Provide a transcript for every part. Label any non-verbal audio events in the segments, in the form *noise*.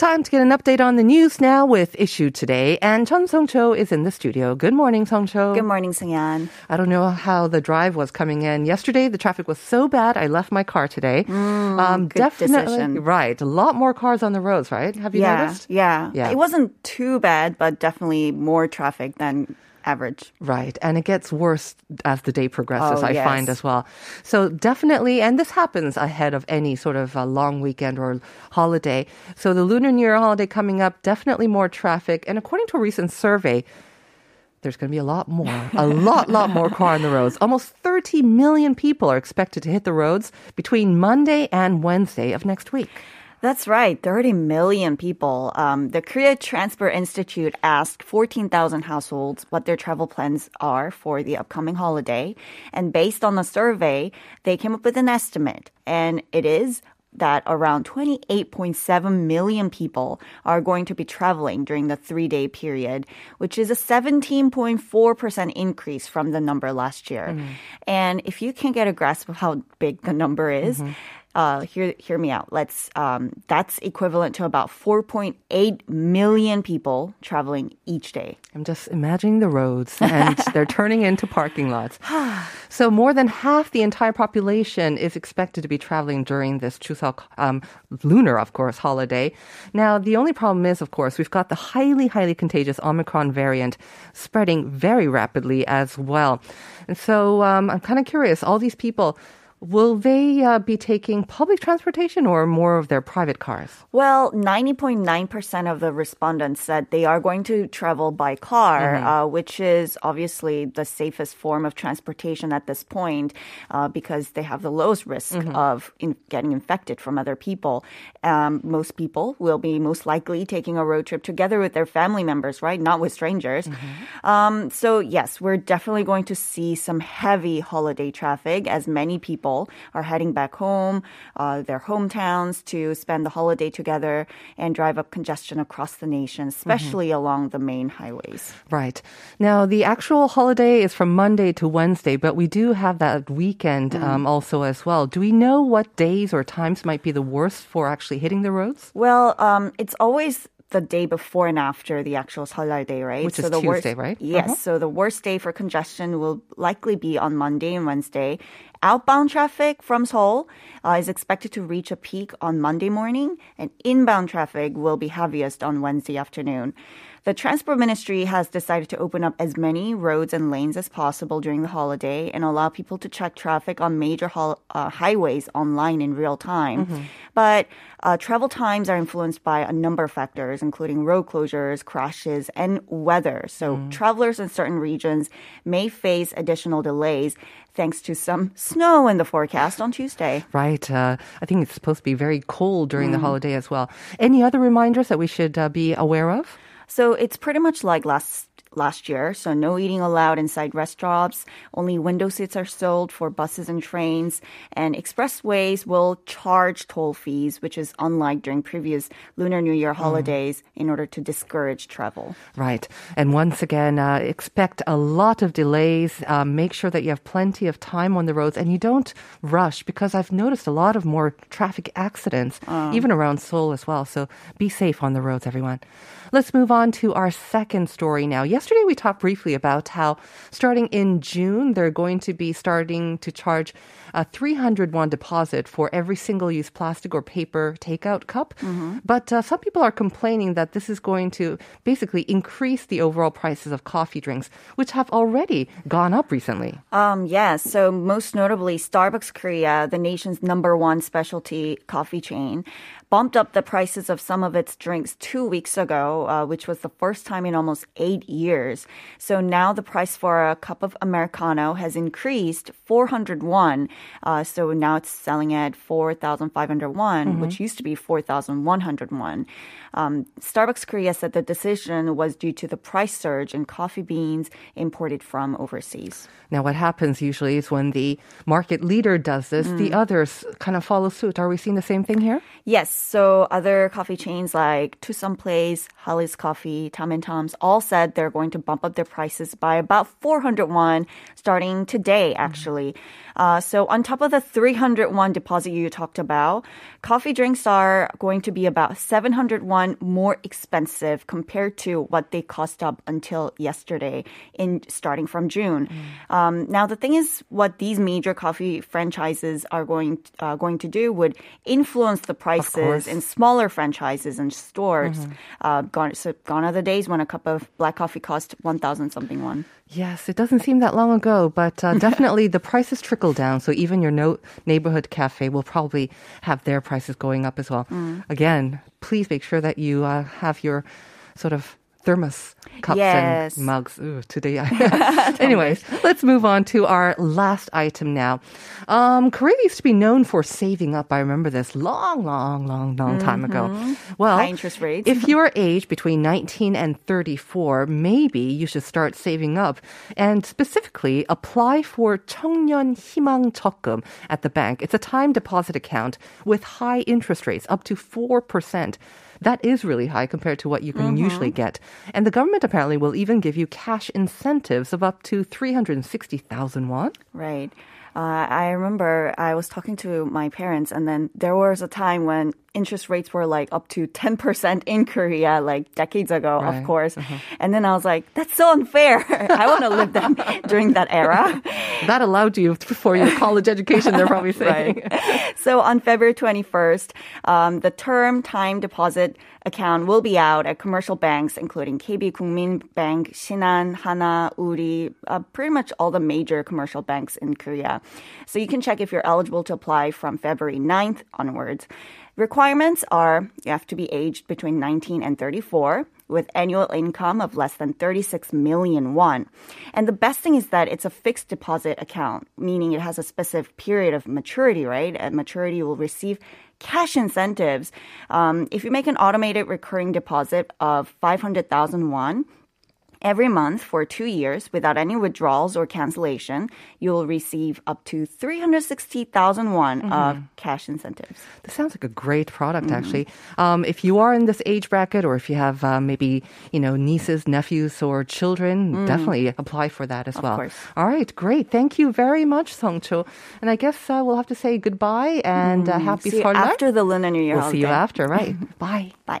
Time to get an update on the news now with Issue Today. And Chun Song Cho is in the studio. Good morning, Song Cho. Good morning, Sungyan. I don't know how the drive was coming in. Yesterday, the traffic was so bad, I left my car today. um, good definitely, decision. right. A lot more cars on the roads, right? Have you yeah, noticed? yeah, Yeah. It wasn't too bad, but definitely more traffic than average. Right. And it gets worse as the day progresses, Oh, I yes. find as well. So definitely, and this happens ahead of any sort of a long weekend or holiday. So the Lunar New Year holiday coming up, definitely more traffic. And according to a recent survey, there's going to be a lot more, a *laughs* lot, lot more car on the roads. Almost 30 million people are expected to hit the roads between Monday and Wednesday of next week. That's right, 30 million people. Um, the Korea Transport Institute asked 14,000 households what their travel plans are for the upcoming holiday. And based on the survey, they came up with an estimate. And it is that around 28.7 million people are going to be traveling during the three day period, which is a 17.4% increase from the number last year. And if you can get a grasp of how big the number is, uh, hear hear me out. Let's um, that's equivalent to about 4.8 million people traveling each day. I'm just imagining the roads and *laughs* they're turning into parking lots. So more than half the entire population is expected to be traveling during this Chuseok um, lunar, of course, holiday. Now, the only problem is, of course, we've got the highly, highly contagious Omicron variant spreading very rapidly as well. And so um, I'm kind of curious, all these people, will they uh, be taking public transportation or more of their private cars? Well, 90.9% of the respondents said they are going to travel by car, uh, which is obviously the safest form of transportation at this point uh, because they have the lowest risk of in- getting infected from other people. Um, most people will be most likely taking a road trip together with their family members, right? Not with strangers. Um, so, yes, we're definitely going to see some heavy holiday traffic as many people are heading back home, uh, their hometowns to spend the holiday together and drive up congestion across the nation, especially along the main highways. Right. Now, the actual holiday is from Monday to Wednesday, but we do have that weekend um, also as well. Do we know what days or times might be the worst for actually hitting the roads? Well, um, it's always the day before and after the actual holiday, day, right? Which is the Tuesday, worst, right? Yes. Uh-huh. So the worst day for congestion will likely be on Monday and Wednesday. Outbound traffic from Seoul uh, is expected to reach a peak on Monday morning, and inbound traffic will be heaviest on Wednesday afternoon. The Transport Ministry has decided to open up as many roads and lanes as possible during the holiday and allow people to check traffic on major hol- uh, highways online in real time. But uh, travel times are influenced by a number of factors, including road closures, crashes, and weather. So travelers in certain regions may face additional delays thanks to some snow in the forecast on Tuesday. Right. Uh, I think it's supposed to be very cold during the holiday as well. Any other reminders that we should uh, be aware of? So it's pretty much like last last year. So no eating allowed inside restaurants. Only window seats are sold for buses and trains. And expressways will charge toll fees, which is unlike during previous Lunar New Year holidays, in order to discourage travel. Right. And once again, uh, expect a lot of delays. Uh, make sure that you have plenty of time on the roads and you don't rush because I've noticed a lot of more traffic accidents, even around Seoul as well. So be safe on the roads, everyone. Let's move on to our second story now. Yesterday, we talked briefly about how starting in June, they're going to be starting to charge a 300 won deposit for every single use plastic or paper takeout cup. But uh, some people are complaining that this is going to basically increase the overall prices of coffee drinks, which have already gone up recently. Um, yes. So most notably, Starbucks Korea, the nation's number one specialty coffee chain, bumped up the prices of some of its drinks two weeks ago, uh, which was the first time in almost eight years. So now the price for a cup of Americano has increased 401. Uh, so now it's selling at 4,500 won, which used to be 4,101. Um, Starbucks Korea said the decision was due to the price surge in coffee beans imported from overseas. Now, what happens usually is when the market leader does this, the others kind of follow suit. Are we seeing the same thing here? Yes, so other coffee chains like Twosome Place, Holly's Coffee, Tom N Toms all said they're going to bump up their prices by about 400 won starting today, actually. Uh, so on top of the 300 won deposit you talked about, coffee drinks are going to be about 700 won more expensive compared to what they cost up until yesterday in starting from June. Um, now the thing is, what these major coffee franchises are going uh, going to do would influence the prices course. in smaller franchises and stores. Uh, gone, so gone are the days when a cup of black coffee cost 1,000 something one. Yes, it doesn't seem that long ago, but uh, *laughs* definitely the prices trickle down. So even your no- neighborhood cafe will probably have their prices going up as well. Again, please make sure that you uh, have your sort of thermos cups Yes. and mugs. Ooh, today. *laughs* I- *laughs* Anyways, let's move on to our last item now. Um, Korea used to be known for saving up. I remember this long, long, long, long time ago. Well, High interest rates. if you're aged between 19 and 34, maybe you should start saving up and specifically apply for 청년 희망 적금 at the bank. It's a time deposit account with high interest rates, up to 4%. That is really high compared to what you can usually get. And the government apparently will even give you cash incentives of up to 360,000 won. Right. Uh, I remember I was talking to my parents, and then there was a time when interest rates were like up to 10% in Korea, like decades ago, Right. of course. And then I was like, that's so unfair. *laughs* I want to live that *laughs* during that era. That allowed you for your college education, they're probably saying. *laughs* So on February 21st, um, the term time deposit account will be out at commercial banks, including KB Kookmin Bank, Shinhan, Hana, Woori, uh, pretty much all the major commercial banks in Korea. So you can check if you're eligible to apply from February 9th onwards. Requirements are you have to be aged between 19 and 34 with annual income of less than 36 million won. And the best thing is that it's a fixed deposit account, meaning it has a specific period of maturity, right? At maturity, you will receive cash incentives. Um, if you make an automated recurring deposit of 500,000 won, Every month for two years without any withdrawals or cancellation, you will receive up to 360,000 won of cash incentives. This sounds like a great product, actually. Um, if you are in this age bracket, or if you have uh, maybe you know nieces, nephews, or children, definitely apply for that as well. course. All right, great. Thank you very much, Songcho. And I guess uh, we'll have to say goodbye and uh, happy See you Seollal. after the Lunar New Year We'll see you after, right? *laughs* Bye. Bye.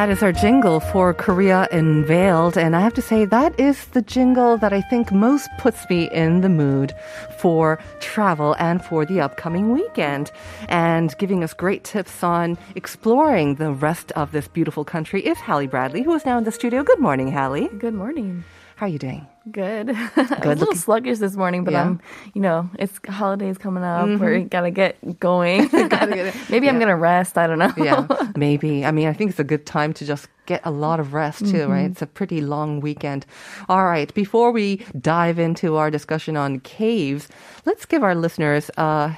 That is our jingle for Korea Unveiled. And I have to say, that is the jingle that I think most puts me in the mood for travel and for the upcoming weekend. And giving us great tips on exploring the rest of this beautiful country is Hallie Bradley, who is now in the studio. Good morning, Hallie. Good morning. How are you doing? Good. *laughs* I was a little looking- sluggish this morning, but Yeah? I'm, you know, it's holidays coming up. Mm-hmm. We *laughs* gotta get going. *laughs* Maybe I'm gonna rest. I don't know. Yeah, maybe. I mean, I think it's a good time to just get a lot of rest too, right? Mm-hmm. It's a pretty long weekend. All right, before we dive into our discussion on caves, let's give our listeners a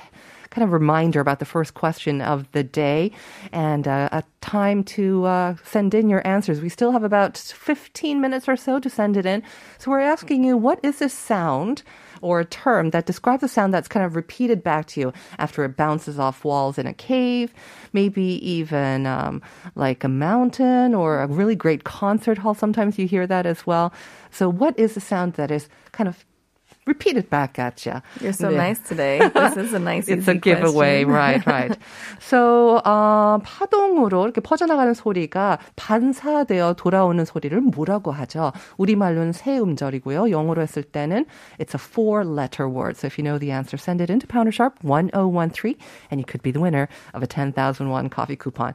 kind of reminder about the first question of the day and uh, a time to uh, send in your answers. We still have about 15 minutes or so to send it in. So we're asking you, what is this sound? or a term that describes a sound that's kind of repeated back to you after it bounces off walls in a cave, maybe even um, like a mountain or a really great concert hall. Sometimes you hear that as well. So, what is the sound that is kind of repeat it back at you. You're so yeah. nice today. This *laughs* is a nice It's a giveaway. right, right. *laughs* So, 어, 파동으로 이렇게 퍼져나가는 소리가 반사되어 돌아오는 소리를 뭐라고 하죠? 우리말로는 세 음절이고요. 영어로 했을 때는 it's a four letter word. So if you know the answer, send it into Pounder Sharp 1013 and you could be the winner of a 10,000 won coffee coupon.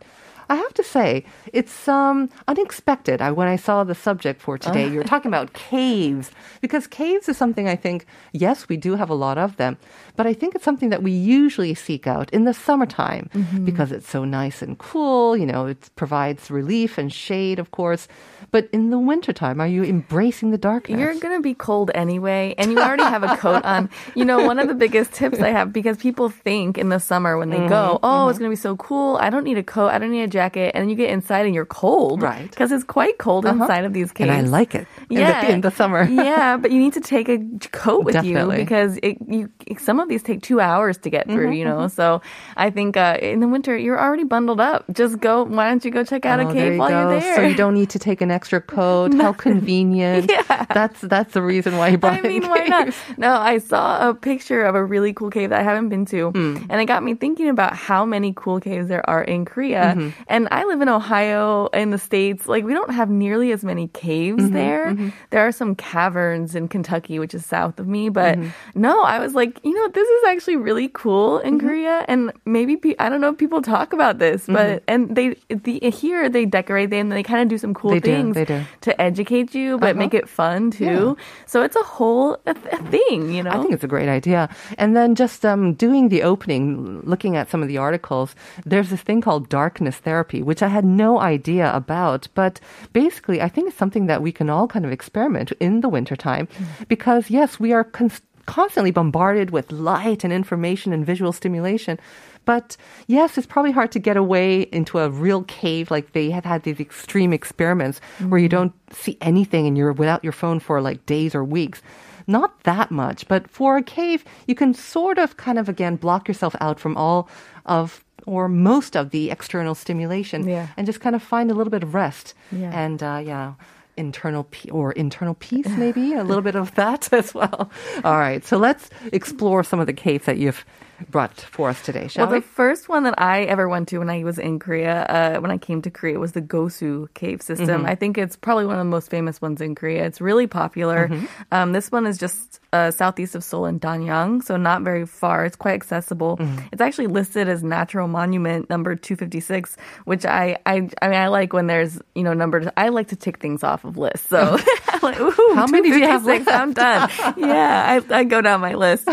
I have to say, it's um, unexpected. I, when I saw the subject for today, uh. You're talking about caves, because caves is something I think, yes, we do have a lot of them, but I think it's something that we usually seek out in the summertime mm-hmm. because it's so nice and cool. You know, it provides relief and shade, of course. But in the wintertime, are you embracing the darkness? You're going to be cold anyway, and you already have a coat on. You know, one of the biggest tips I have because people think in the summer when they mm-hmm, go, oh, mm-hmm. it's going to be so cool. I don't need a coat. I don't need a jacket. And you get inside and you're cold. Right. Because it's quite cold uh-huh. inside of these caves. And I like it. Yeah. In the, in the summer. *laughs* yeah, but you need to take a coat with Definitely. you because it, you, some of these take two hours to get through, mm-hmm, you know? Mm-hmm. So I think uh, in the winter, you're already bundled up. Just go, why don't you go check out oh, a cave you while go. you're there? So you don't need to take an extra *laughs* coat. How convenient. *laughs* yeah. That's that's the reason why he brought I mean, why not? No, I saw a picture of a really cool cave that I haven't been to. Mm. And it got me thinking about how many cool caves there are in Korea. Mm-hmm. And I live in Ohio in the States. Like we don't have nearly as many caves mm-hmm, there. Mm-hmm. There are some caverns in Kentucky, which is south of me. But mm-hmm. no, I was like, you know, this is actually really cool in mm-hmm. Korea. And maybe, pe- I don't know if people talk about this, but, mm-hmm. and they, the, here they decorate, they, and they kind of do some cool they things do, they do. to educate you, but uh-huh. make it fun too. Yeah. So it's a whole a, th- thing, you know. I think it's a great idea. And then just um, doing the opening, looking at some of the articles, there's this thing called darkness therapy, which I had no idea about. But basically, I think it's something that we can all kind of experiment in the wintertime mm. because, yes, we are. Con- constantly bombarded with light and information and visual stimulation. But yes, it's probably hard to get away into a real cave like they have had these extreme experiments mm-hmm. where you don't see anything and you're without your phone for like days or weeks. Not that much, but for a cave, you can sort of kind of again block yourself out from all of or most of the external stimulation yeah. and just kind of find a little bit of rest. Yeah. And uh, yeah internal pe- or internal peace, maybe a little bit of *laughs* that as well. All right, so let's explore some of the caves that you've brought for us today, shall well, we? the first one that I ever went to when I was in Korea, uh, when I came to Korea, was the Gosu cave system. Mm-hmm. I think it's probably one of the most famous ones in Korea. It's really popular. Mm-hmm. Um, this one is just uh, southeast of Seoul in Danyang, so not very far. It's quite accessible. Mm-hmm. It's actually listed as natural monument number 256, which I, I, I mean, I like when there's, you know, numbers. I like to tick things off of lists. So, *laughs* like, *laughs* ooh, how many do you have left? I'm done. *laughs* yeah, I, I go down my list.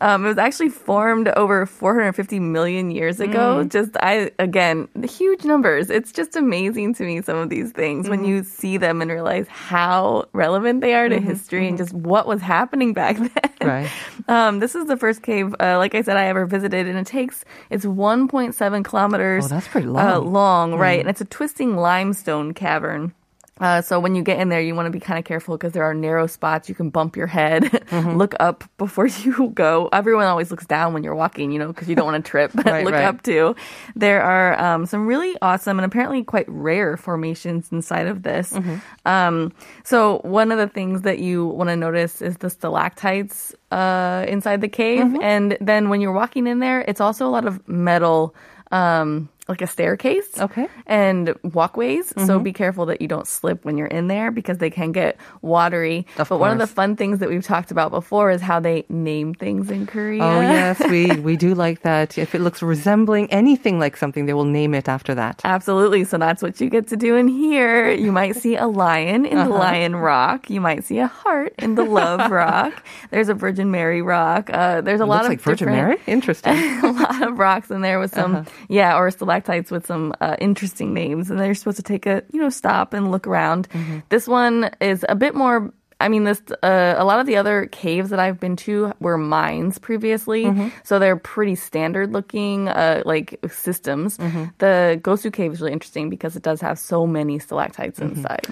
Um, it was actually formed over 450 million years ago. Mm. Just I again, huge numbers. It's just amazing to me some of these things mm. when mm-hmm. you see them and realize how relevant they are to mm-hmm. history mm-hmm. and just what was happening back *laughs* then. Right. Um, this is the first cave, uh, like I said, I ever visited, and it takes it's 1.7 kilometers. Oh, that's pretty long. Uh, long, right? Mm. And it's a twisting limestone cavern. Uh, so when you get in there, you want to be kind of careful because there are narrow spots. You can bump your head, mm-hmm. *laughs* look up before *laughs* you go. Everyone always looks down when you're walking, you know, because you don't want to trip. But *laughs* right, look right. up too. There are um, some really awesome and apparently quite rare formations inside of this. Mm-hmm. Um, so one of the things that you want to notice is the stalactites uh, inside the cave, mm-hmm. and then when you're walking in there, it's also a lot of metal. Um, like a staircase okay. and walkways. Mm-hmm. So be careful that you don't slip when you're in there because they can get watery. Of but course. one of the fun things that we've talked about before is how they name things in Korea. Oh yes, we *laughs* we do like that. If it looks resembling anything like something, they will name it after that. Absolutely. So that's what you get to do in here. You might see a lion in uh-huh. the Lion Rock. You might see a heart in the Love *laughs* Rock. There's a Virgin Mary Rock. Uh, there's a it lot of like Virgin Mary. *laughs* Interesting. a lot of rocks in there with some uh-huh. yeah, or select stalactites with some uh, interesting names, and they're supposed to take a you know stop and look around. Mm-hmm. This one is a bit more I mean, this uh, a lot of the other caves that I've been to were mines previously, Mm-hmm. so they're pretty standard looking uh, like systems. Mm-hmm. The Gosu cave is really interesting because it does have so many stalactites Mm-hmm. inside.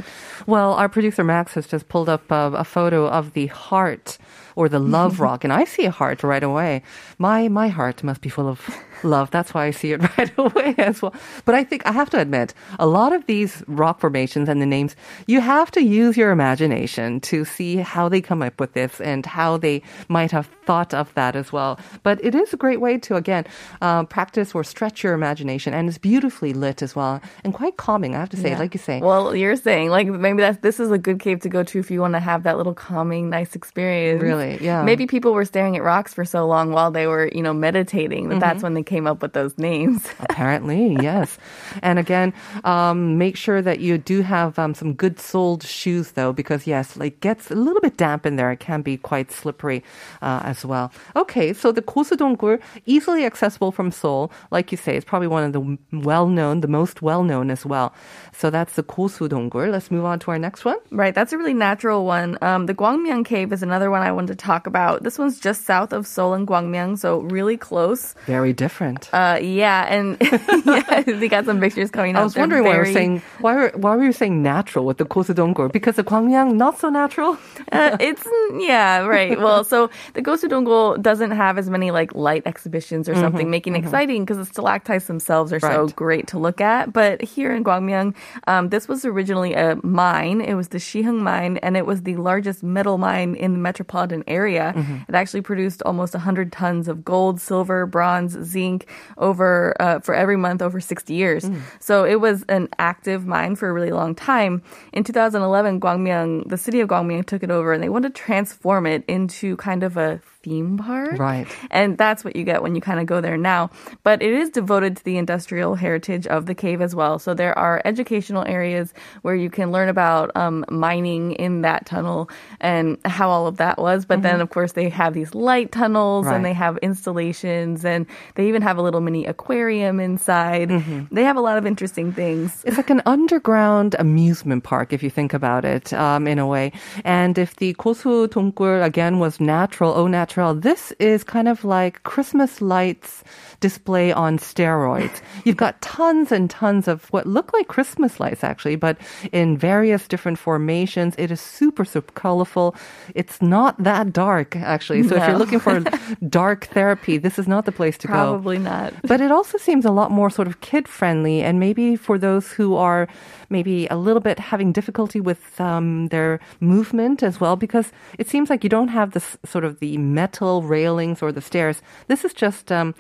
Well, our producer Max has just pulled up uh, a photo of the heart or the love *laughs* rock, and I see a heart right away. My my heart must be full of love. That's why I see it *laughs* right away as well. But I think I have to admit, a lot of these rock formations and the names, you have to use your imagination to see how they come up with this and how they might have thought of that as well. But it is a great way to again uh, practice or stretch your imagination, and it's beautifully lit as well and quite calming. I have to say, like you say. Well, you're saying like maybe that's this is a good cave to go to if you want to have that little calming, nice experience. Really? Yeah. Maybe people were staring at rocks for so long while they were, you know, meditating that Mm-hmm. that's when they came up with those names. *laughs* Apparently, yes. And again, um, make sure that you do have um, some good soled shoes, though, because yes, like gets a little bit damp in there. It can be quite slippery uh, as well. Okay, so the Gosudonggul, easily accessible from Seoul, like you say, it's probably one of the well-known, the most well-known as well. So that's the Gosudonggul. Let's move on to our next one. Right, that's a really natural one. Um, the Gwangmyeong Cave is another one I wanted to talk about. This one's just south of Seoul and Gwangmyeong, so really close. Very different. Uh, yeah, and *laughs* yeah, they got some pictures coming out. I was They're wondering why you were very- saying why were, why were you saying natural with the Gosudonggul because the Gwangmyeong not so natural. *laughs* Uh, it's yeah, right. Well, so the Gosudonggul doesn't have as many like light exhibitions or something, making it exciting because the stalactites themselves are so Mm-hmm, great to look at. But here in Gwangmyeong, um, this was originally a mine. It was the Siheung mine, and it was the largest metal mine in the metropolitan area. Mm-hmm. It actually produced almost 100 tons of gold, silver, bronze, zinc over uh, for every month over 60 years. Mm. So it was an active mine for a really long time. In 2011, Gwangmyeong, the city of Gwangmyeong took it over and they wanted to transform it into kind of a theme park. Right. And that's what you get when you kind of go there now. But it is devoted to the industrial heritage of the cave as well. So there are educational areas where you can learn about um, mining in that tunnel and how all of that was. But then, of course, they have these light tunnels Right. and they have installations and they even have a little mini aquarium inside. They have a lot of interesting things. It's like an underground amusement park, if you think about it, um, in a way. And if the Gosu Donggul again was natural, oh, natural, this is kind of like Christmas lights display on steroids. You've got tons and tons of what look like Christmas lights, actually, but in various different formations. It is super, super colorful. It's not that dark, actually. So if you're looking for *laughs* dark therapy, this is not the place to go. Probably not. But it also seems a lot more sort of kid friendly, and maybe for those who are maybe a little bit having difficulty with um, their movement as well, because it seems like you don't have this sort of the metal railings or the stairs. This is just um,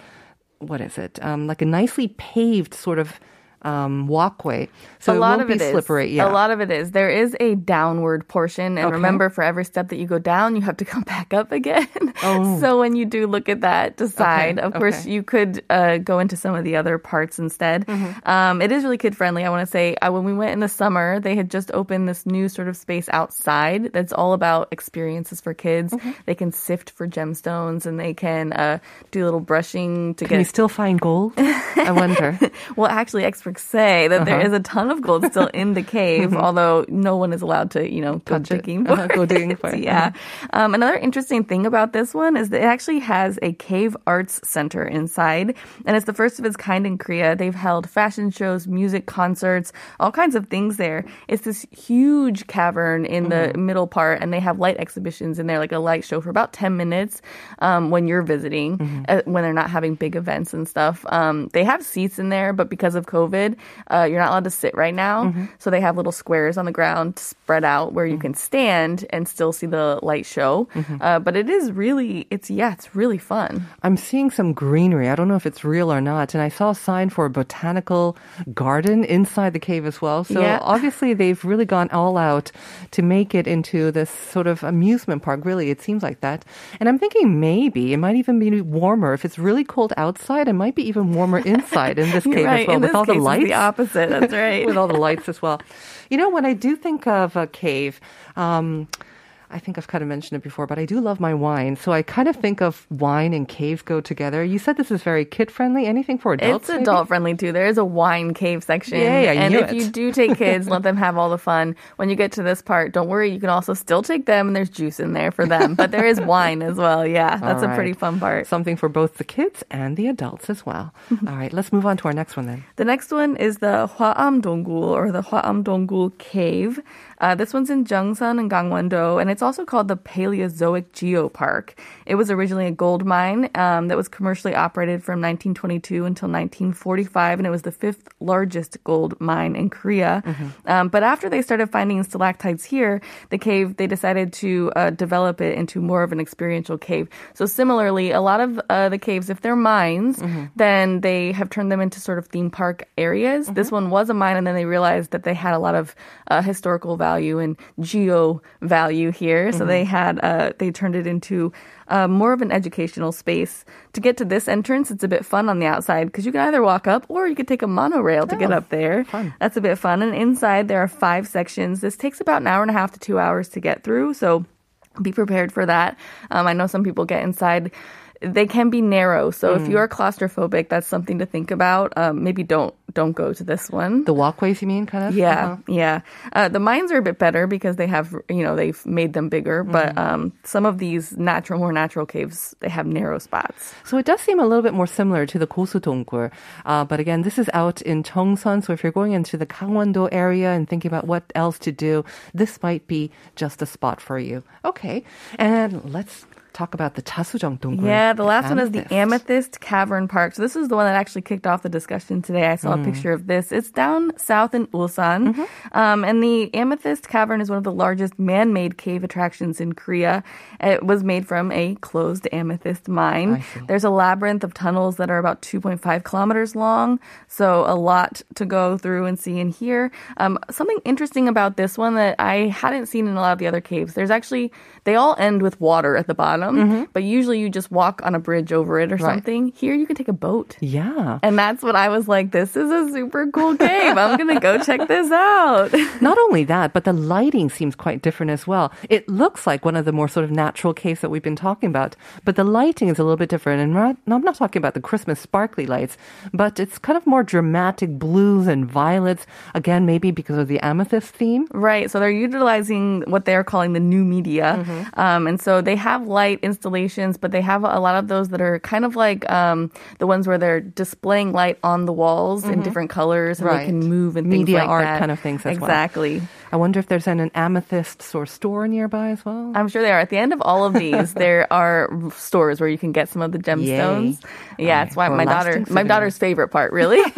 what is it? Um, like a nicely paved sort of um, walkway, so a it lot won't of it be is. slippery. Yeah, A lot of it is. There is a downward portion, and Okay. remember, for every step that you go down, you have to come *laughs* back up again. Oh. so when you do look at that, decide. of course, okay. you could uh, go into some of the other parts instead. Mm-hmm. Um, it is really kid friendly. I want to say uh, when we went in the summer, they had just opened this new sort of space outside that's all about experiences for kids. Mm-hmm. They can sift for gemstones, and they can uh, do a little brushing to get Can you still find gold? *laughs* I wonder. well, actually, experts say that there Uh-huh. is a ton of gold still in the cave, although no one is allowed to, you know, go Mm-hmm. Digging for Uh-huh, go digging it. *laughs* for it. Yeah. Um, another interesting thing about this one is that it actually has a cave arts center inside, and it's the first of its kind in Korea. They've held fashion shows, music concerts, all kinds of things there. It's this huge cavern in the Mm-hmm. middle part, and they have light exhibitions in there, like a light show for about 10 minutes um, when you're visiting, Mm-hmm. uh, when they're not having big events and stuff. Um, they have seats in there, but because of COVID, uh, you're not allowed to sit right now. Mm-hmm. So they have little squares on the ground spread out where you can stand and still see the light show. Mm-hmm. Uh, but it is really, it's, yeah, it's really fun. I'm seeing some greenery. I don't know if it's real or not. And I saw a sign for a botanical garden inside the cave as well. So Yeah. obviously they've really gone all out to make it into this sort of amusement park. Really, it seems like that. And I'm thinking maybe it might even be warmer. If it's really cold outside, it might be even warmer *laughs* inside in this cave right. as well In with all the case, lights. the opposite. That's *laughs* right. with all the lights as well. You know, when I do think of a cave, um, I think I've kind of mentioned it before, but I do love my wine. So I kind of think of wine and cave go together. You said this is very kid friendly. Anything for adults? It's adult friendly too. There is a wine cave section. Yay, I and if it. you do take kids, let them have all the fun. When you get to this part, don't worry, you can also still take them and there's juice in there for them. But there is wine as well. Yeah, *laughs* that's All a pretty fun part. Something for both the kids and the adults as well. Mm-hmm. All right, let's move on to our next one then. The next one is the Hwaam Donggul or the Hwaam Donggul Cave. Uh, this one's in Jeongseon and Gangwon-do, and it's also called the Paleozoic Geopark. It was originally a gold mine um, that was commercially operated from 1922 until 1945, and it was the fifth largest gold mine in Korea. Um, but after they started finding stalactites here, the cave they decided to uh, develop it into more of an experiential cave. So similarly, a lot of uh, the caves, if they're mines, then they have turned them into sort of theme park areas. This one was a mine, and then they realized that they had a lot of uh, historical value and geo value here. So they had uh, they turned it into uh, more of an educational space. To get to this entrance, it's a bit fun on the outside because you can either walk up or you could take a monorail to get Oh, up there. fun. That's a bit fun. And inside there are five sections. This takes about an hour and a half to two hours to get through. So be prepared for that. Um, I know some people get inside. They can be narrow, so if Mm. you are claustrophobic, that's something to think about. Um, maybe don't don't go to this one. The walkways, you mean, kind of? Yeah, Uh-huh. yeah. Uh, the mines are a bit better because they have, you know, they've made them bigger. But Mm-hmm. um, some of these natural, more natural caves, they have narrow spots. So it does seem a little bit more similar to the Gosu-donggul. Uh, but again, this is out in Jeongseon. So if you're going into the Gangwon-do area and thinking about what else to do, this might be just a spot for you. Okay. And let's talk about the Jasujeong-donggul. Yeah, the last one is the Amethyst Cavern Park. So this is the one that actually kicked off the discussion today. I saw Mm. a picture of this. It's down south in Ulsan, Mm-hmm. um, and the Amethyst Cavern is one of the largest man-made cave attractions in Korea. It was made from a closed amethyst mine. There's a labyrinth of tunnels that are about 2.5 kilometers long, so a lot to go through and see and hear. Um, something interesting about this one that I hadn't seen in a lot of the other caves. There's actually they all end with water at the bottom, but usually you just walk on a bridge over it or Mm-hmm. Right. something. Here you can take a boat. Yeah. And that's what I was like, this is a super cool cave. I'm going to go check this out. *laughs* Not only that, but the lighting seems quite different as well. It looks like one of the more sort of natural caves that we've been talking about, but the lighting is a little bit different. And not, I'm not talking about the Christmas sparkly lights, but it's kind of more dramatic blues and violets. Again, maybe because of the amethyst theme. Right. So they're utilizing what they're calling the new media. Mm-hmm. Um, and so they have light installations, but they have a lot of those that are kind of like um, the ones where they're displaying light on the walls in different colors and Mm-hmm. Right. they can move and Media things like art that. kind of things as well. Exactly. I wonder if there's an, an amethyst sort store nearby as well. I'm sure they are. At the end of all of these, *laughs* there are stores where you can get some of the gemstones. Yeah, it's why my daughter, my daughter's favorite part, really. *laughs*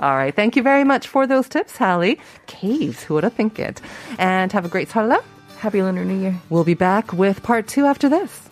All right. Thank you very much for those tips, Hallie. Caves, who would have think it? And have a great Seollal. Happy Lunar New Year. We'll be back with part two after this.